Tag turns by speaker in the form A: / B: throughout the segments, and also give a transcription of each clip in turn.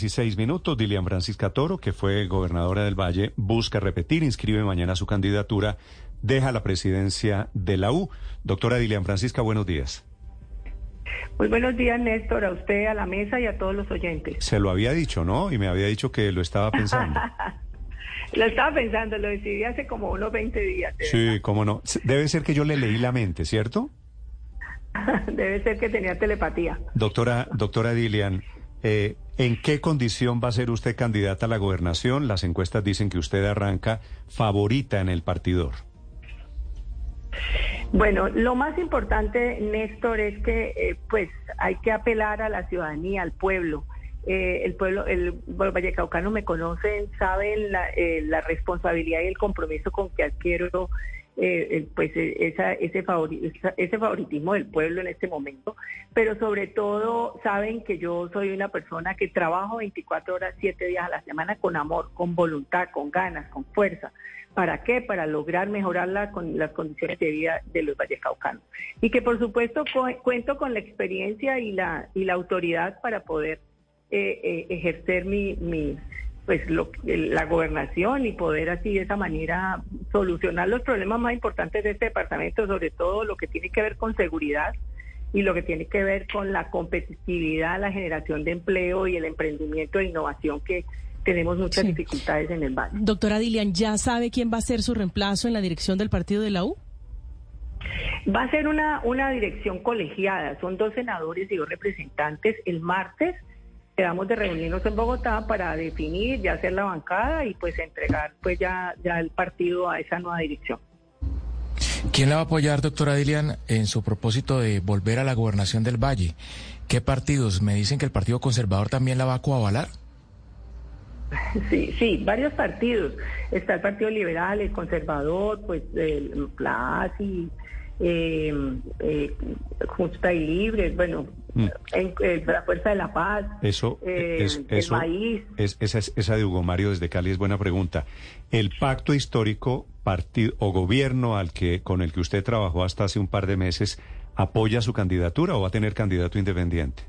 A: 16 minutos. Dilian Francisca Toro, que fue gobernadora del Valle, busca repetir, inscribe mañana su candidatura, deja la presidencia de la U. Doctora Dilian Francisca, buenos días.
B: Muy buenos días, Néstor, a usted, a la mesa y a todos los oyentes.
A: Se lo había dicho, ¿no? Y me había dicho que lo estaba pensando.
B: Lo estaba pensando, lo decidí hace como unos 20 días.
A: Sí, cómo no. Debe ser que yo le leí la mente, ¿cierto?
B: Debe ser que tenía telepatía.
A: Doctora, doctora Dilian, eh, ¿en qué condición va a ser usted candidata a la gobernación? Las encuestas dicen que usted arranca favorita en el partidor.
B: Bueno, lo más importante, Néstor, es que eh, pues hay que apelar a la ciudadanía, al pueblo. Eh, el pueblo, el, los vallecaucanos me conocen, saben la, eh, la responsabilidad y el compromiso con que adquiero eh, el- pues eh, esa, ese, favori- favoritismo del pueblo en este momento, pero sobre todo saben que yo soy una persona que trabajo 24 horas, 7 días a la semana con amor, con voluntad, con ganas, con fuerza. ¿Para qué? Para lograr mejorar la- con las condiciones de vida de los vallecaucanos. Y que por supuesto cu- cuento con la experiencia y la, y la autoridad para poder eh, eh, ejercer mi pues lo, la gobernación y poder así de esa manera solucionar los problemas más importantes de este departamento, sobre todo lo que tiene que ver con seguridad y lo que tiene que ver con la competitividad, la generación de empleo y el emprendimiento e innovación que tenemos muchas
C: Sí.
B: dificultades en el valle.
C: Doctora Dilian, ¿ya sabe quién va a ser su reemplazo en la dirección del partido de la U?
B: Va a ser una, una dirección colegiada, son dos senadores y dos representantes. El martes quedamos de reunirnos en Bogotá para definir y hacer la bancada y pues entregar pues ya, ya el partido a esa nueva dirección.
D: ¿Quién la va a apoyar, doctora Dilian, en su propósito de volver a la gobernación del Valle? ¿Qué partidos? Me dicen que el Partido Conservador también la va a coavalar.
B: Sí, sí, varios partidos. Está el Partido Liberal, el Conservador, pues el PLAS y eh, eh, Justa y Libre, bueno,
A: Mm.
B: en- eh, la Fuerza de la Paz,
A: Eso,
B: eh,
A: es,
B: el
A: eso
B: Maíz.
A: es- esa, es- esa de Hugo Mario desde Cali es buena pregunta. ¿El pacto histórico partido o gobierno al que con el que usted trabajó hasta hace un par de meses apoya su candidatura o va a tener candidato independiente?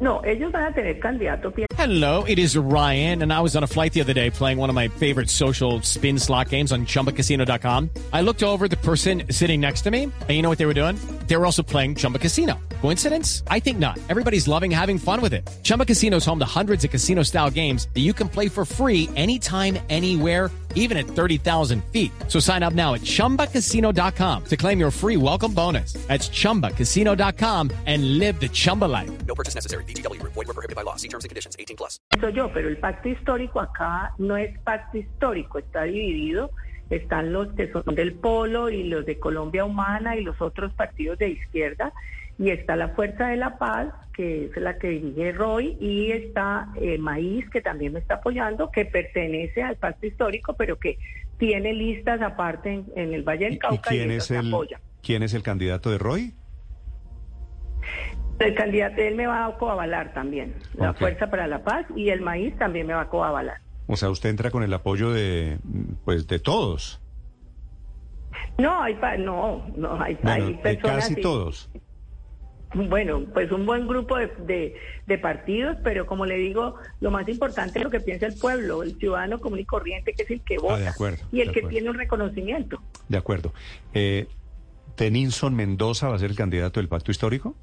B: No, ellos van a tener candidato.
E: Hello, it is Ryan, and I was on a flight the other day playing one of my favorite social spin slot games on chumbacasino.com. I looked over the person sitting next to me, and you know what they were doing? They were also playing Chumba Casino. Coincidence? I think not. Everybody's loving having fun with it. Chumba Casino is home to hundreds of casino style games that you can play for free anytime, anywhere even at 30,000 feet. So sign up now at ChumbaCasino.com to claim your free welcome bonus. That's ChumbaCasino.com and live the Chumba life.
F: No purchase necessary. VGW Group. Void were prohibited by law. See terms and conditions. 18 plus.
B: Soy yo, pero el pacto histórico acá no es pacto histórico, está dividido. Están los que son del Polo y los de Colombia Humana y los otros partidos de izquierda. Y está la Fuerza de la Paz, que es la que dirige Roy, y está eh, Maíz, que también me está apoyando, que pertenece al pacto histórico, pero que tiene listas aparte en, en el Valle
A: ¿Y,
B: del Cauca y,
A: quién es el quién es el candidato de Roy?
B: El candidato, él me va a coavalar también, la. Fuerza para la Paz, y el Maíz también me va a coavalar.
A: O sea, usted entra con el apoyo de pues de todos.
B: No, hay pa- no, no hay,
A: Bueno,
B: hay
A: de
B: personas
A: casi
B: y-
A: todos.
B: Bueno, pues un buen grupo de, de- de partidos, pero como le digo, lo más importante es lo que piensa el pueblo, el ciudadano común y corriente, que es el que vota
A: Ah, de acuerdo,
B: y el
A: de
B: que tiene un reconocimiento.
A: De acuerdo. Eh, ¿Tenilson Mendoza va a ser el candidato del pacto histórico?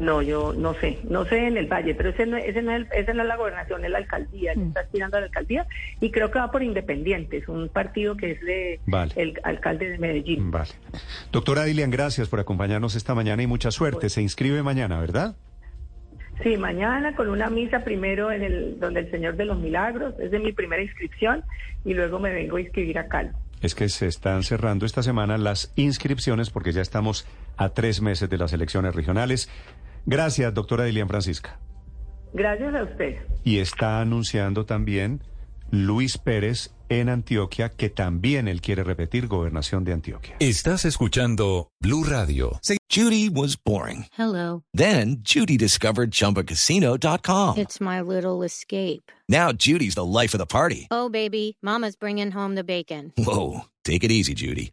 B: No, yo no sé, no sé en el Valle, pero ese no, ese no, es, el- ese no es la gobernación, es la alcaldía, él está aspirando a la alcaldía y creo que va por Independientes, un partido que es de
A: Vale.
B: el alcalde de Medellín.
A: Vale. Doctora Dilian, gracias por acompañarnos esta mañana y mucha suerte. Se inscribe mañana, ¿verdad?
B: Sí, mañana con una misa primero en el donde el Señor de los Milagros, es de mi primera inscripción y luego me vengo a inscribir a Cali.
A: Es que se están cerrando esta semana las inscripciones porque ya estamos a tres meses de las elecciones regionales. Gracias, doctora Dilian Francisca.
B: Gracias a usted.
A: Y está anunciando también Luis Pérez en Antioquia, que también él quiere repetir gobernación de Antioquia.
G: Estás escuchando Blue Radio.
H: Judy was boring.
I: Hello.
H: Then Judy discovered ChumbaCasino.com.
I: It's my little escape.
H: Now Judy's the life of the party.
I: Oh, baby, Mama's bringing home the bacon.
H: Whoa, take it easy, Judy.